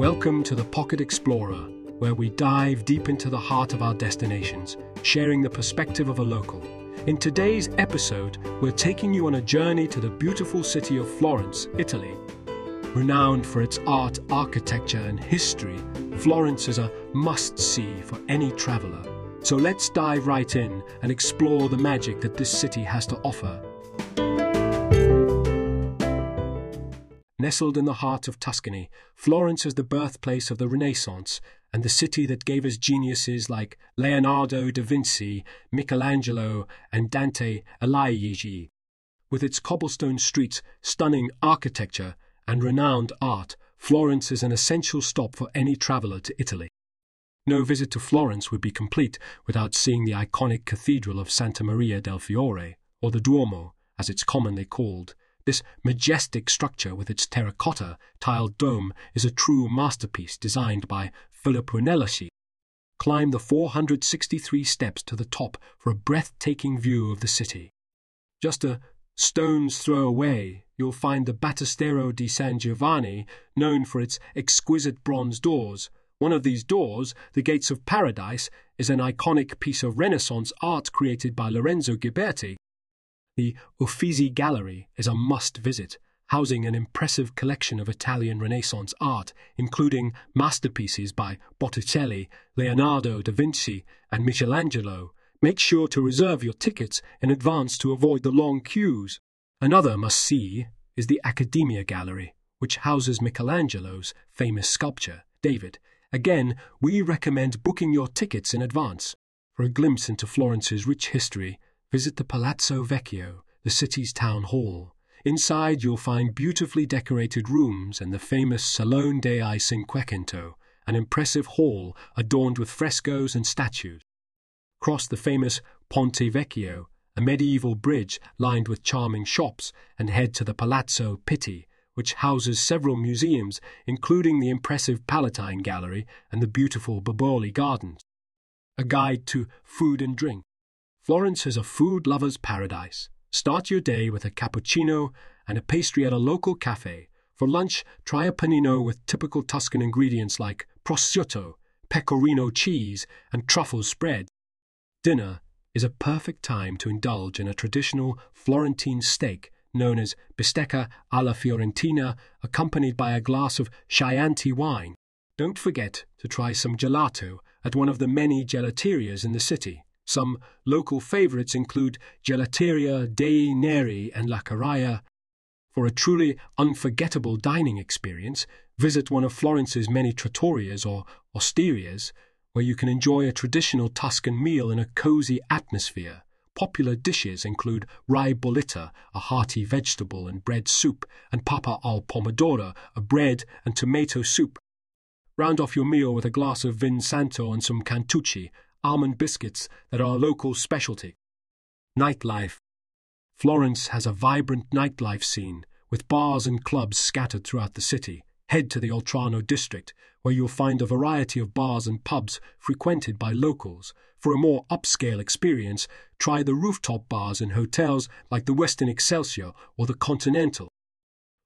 Welcome to the Pocket Explorer, where we dive deep into the heart of our destinations, sharing the perspective of a local. In today's episode, we're taking you on a journey to the beautiful city of Florence, Italy. Renowned for its art, architecture, and history, Florence is a must see for any traveler. So let's dive right in and explore the magic that this city has to offer. Nestled in the heart of Tuscany, Florence is the birthplace of the Renaissance and the city that gave us geniuses like Leonardo da Vinci, Michelangelo, and Dante Alighieri. With its cobblestone streets, stunning architecture, and renowned art, Florence is an essential stop for any traveller to Italy. No visit to Florence would be complete without seeing the iconic Cathedral of Santa Maria del Fiore, or the Duomo, as it's commonly called. This majestic structure with its terracotta tiled dome is a true masterpiece designed by Filippo Brunelleschi. Climb the 463 steps to the top for a breathtaking view of the city. Just a stone's throw away, you'll find the Battistero di San Giovanni, known for its exquisite bronze doors. One of these doors, the Gates of Paradise, is an iconic piece of Renaissance art created by Lorenzo Ghiberti. The Uffizi Gallery is a must visit, housing an impressive collection of Italian Renaissance art, including masterpieces by Botticelli, Leonardo da Vinci, and Michelangelo. Make sure to reserve your tickets in advance to avoid the long queues. Another must see is the Accademia Gallery, which houses Michelangelo's famous sculpture, David. Again, we recommend booking your tickets in advance. For a glimpse into Florence's rich history, visit the Palazzo Vecchio, the city's town hall. Inside, you'll find beautifully decorated rooms and the famous Salone dei Cinquecento, an impressive hall adorned with frescoes and statues. Cross the famous Ponte Vecchio, a medieval bridge lined with charming shops, and head to the Palazzo Pitti, which houses several museums, including the impressive Palatine Gallery and the beautiful Boboli Gardens. A guide to food and drink. Florence is a food lover's paradise. Start your day with a cappuccino and a pastry at a local cafe. For lunch, try a panino with typical Tuscan ingredients like prosciutto, pecorino cheese, and truffle spread. Dinner is a perfect time to indulge in a traditional Florentine steak known as bistecca alla fiorentina, accompanied by a glass of Chianti wine. Don't forget to try some gelato at one of the many gelaterias in the city. Some local favorites include Gelateria dei Neri and La Carraia. For a truly unforgettable dining experience, visit one of Florence's many trattorias or osterias, where you can enjoy a traditional Tuscan meal in a cozy atmosphere. Popular dishes include ribollita, a hearty vegetable and bread soup, and pappa al pomodoro, a bread and tomato soup. Round off your meal with a glass of vin santo and some cantucci, almond biscuits that are a local specialty. Nightlife. Florence has a vibrant nightlife scene, with bars and clubs scattered throughout the city. Head to the Oltrarno district, where you'll find a variety of bars and pubs frequented by locals. For a more upscale experience, try the rooftop bars in hotels like the Westin Excelsior or the Continental.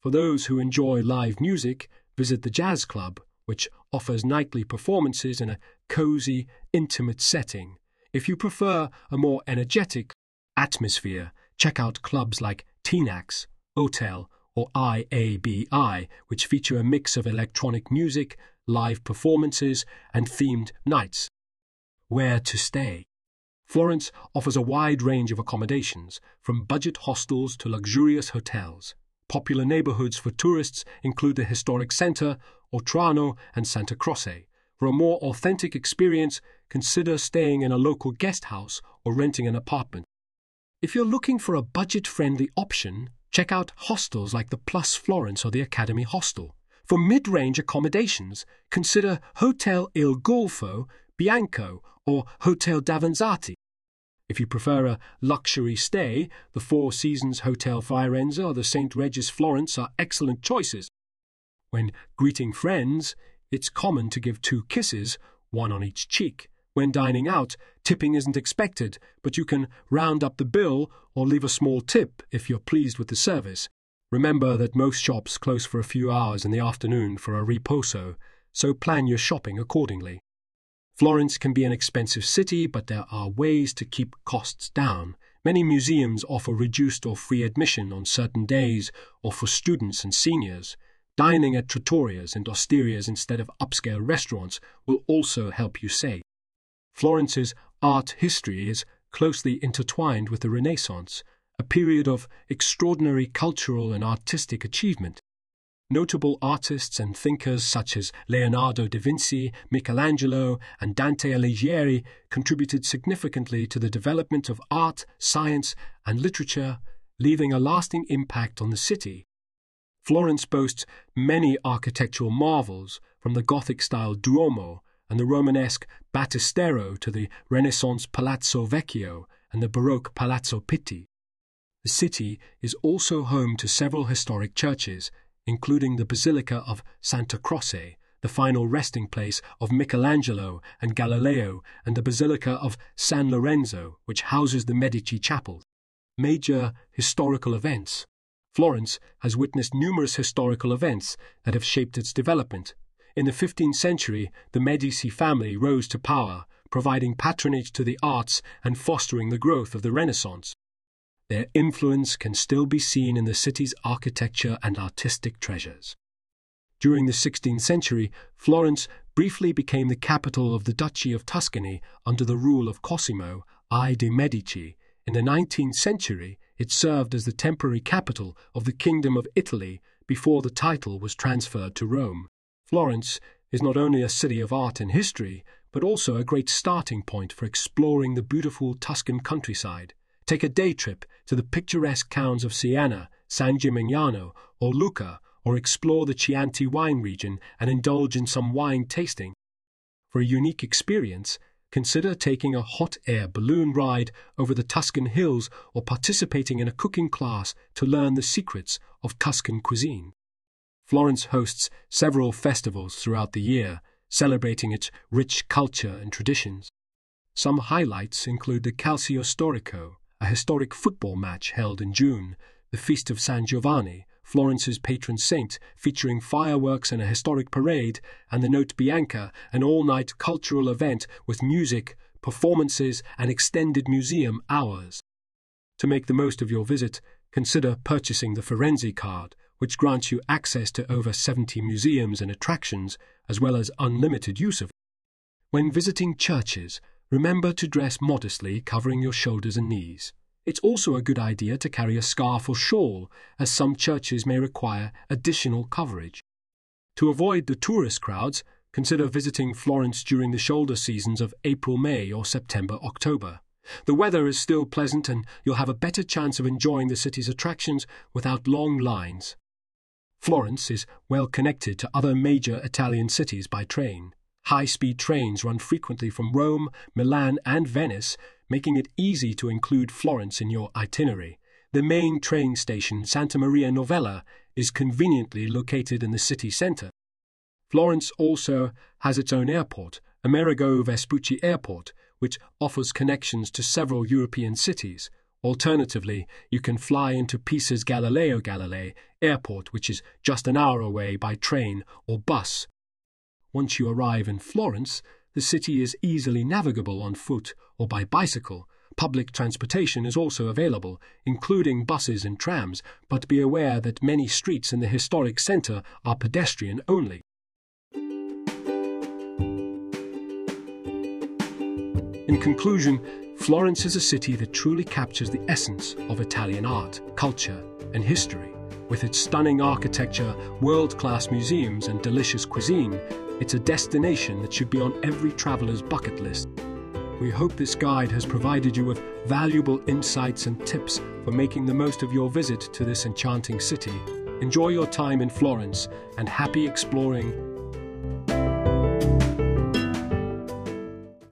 For those who enjoy live music, visit the Jazz Club, which offers nightly performances in a cozy, intimate setting. If you prefer a more energetic atmosphere, check out clubs like Tenax, Hotel, or IABI, which feature a mix of electronic music, live performances, and themed nights. Where to stay? Florence offers a wide range of accommodations, from budget hostels to luxurious hotels. Popular neighborhoods for tourists include the historic center, Oltrarno, and Santa Croce. For a more authentic experience, consider staying in a local guest house or renting an apartment. If you're looking for a budget friendly option, check out hostels like the Plus Florence or the Academy Hostel. For mid range accommodations, consider Hotel Il Guelfo, Bianco, or Hotel Davanzati. If you prefer a luxury stay, the Four Seasons Hotel Firenze or the St. Regis Florence are excellent choices. When greeting friends, it's common to give two kisses, one on each cheek. When dining out, tipping isn't expected, but you can round up the bill or leave a small tip if you're pleased with the service. Remember that most shops close for a few hours in the afternoon for a riposo, so plan your shopping accordingly. Florence can be an expensive city, but there are ways to keep costs down. Many museums offer reduced or free admission on certain days or for students and seniors. Dining at trattorias and osterias instead of upscale restaurants will also help you save. Florence's art history is closely intertwined with the Renaissance, a period of extraordinary cultural and artistic achievement. Notable artists and thinkers such as Leonardo da Vinci, Michelangelo, and Dante Alighieri contributed significantly to the development of art, science, and literature, leaving a lasting impact on the city. Florence boasts many architectural marvels, from the Gothic style Duomo and the Romanesque Battistero to the Renaissance Palazzo Vecchio and the Baroque Palazzo Pitti. The city is also home to several historic churches, including the Basilica of Santa Croce, the final resting place of Michelangelo and Galileo, and the Basilica of San Lorenzo, which houses the Medici chapel. Major historical events. Florence has witnessed numerous historical events that have shaped its development. In the 15th century, the Medici family rose to power, providing patronage to the arts and fostering the growth of the Renaissance. Their influence can still be seen in the city's architecture and artistic treasures. During the 16th century, Florence briefly became the capital of the Duchy of Tuscany under the rule of Cosimo I de' Medici. In the 19th century, it served as the temporary capital of the Kingdom of Italy before the title was transferred to Rome. Florence is not only a city of art and history, but also a great starting point for exploring the beautiful Tuscan countryside. Take a day trip to the picturesque towns of Siena, San Gimignano, or Lucca, or explore the Chianti wine region and indulge in some wine tasting. For a unique experience, consider taking a hot air balloon ride over the Tuscan hills or participating in a cooking class to learn the secrets of Tuscan cuisine. Florence hosts several festivals throughout the year, celebrating its rich culture and traditions. Some highlights include the Calcio Storico, a historic football match held in June, the Feast of San Giovanni, Florence's patron saint, featuring fireworks and a historic parade, and the Notte Bianca, an all night cultural event with music, performances, and extended museum hours. To make the most of your visit, consider purchasing the Firenze card, which grants you access to over 70 museums and attractions, as well as unlimited use of. When visiting churches, Remember to dress modestly, covering your shoulders and knees. It's also a good idea to carry a scarf or shawl, as some churches may require additional coverage. To avoid the tourist crowds, consider visiting Florence during the shoulder seasons of April, May, or September, October. The weather is still pleasant and you'll have a better chance of enjoying the city's attractions without long lines. Florence is well connected to other major Italian cities by train. High speed trains run frequently from Rome, Milan, and Venice, making it easy to include Florence in your itinerary. The main train station, Santa Maria Novella, is conveniently located in the city centre. Florence also has its own airport, Amerigo Vespucci Airport, which offers connections to several European cities. Alternatively, you can fly into Pisa's Galileo Galilei Airport, which is just an hour away by train or bus once you arrive in Florence, the city is easily navigable on foot or by bicycle. Public transportation is also available, including buses and trams, but be aware that many streets in the historic centre are pedestrian only. In conclusion, Florence is a city that truly captures the essence of Italian art, culture, and history. With its stunning architecture, world class museums, and delicious cuisine, it's a destination that should be on every traveler's bucket list. We hope this guide has provided you with valuable insights and tips for making the most of your visit to this enchanting city. Enjoy your time in Florence and happy exploring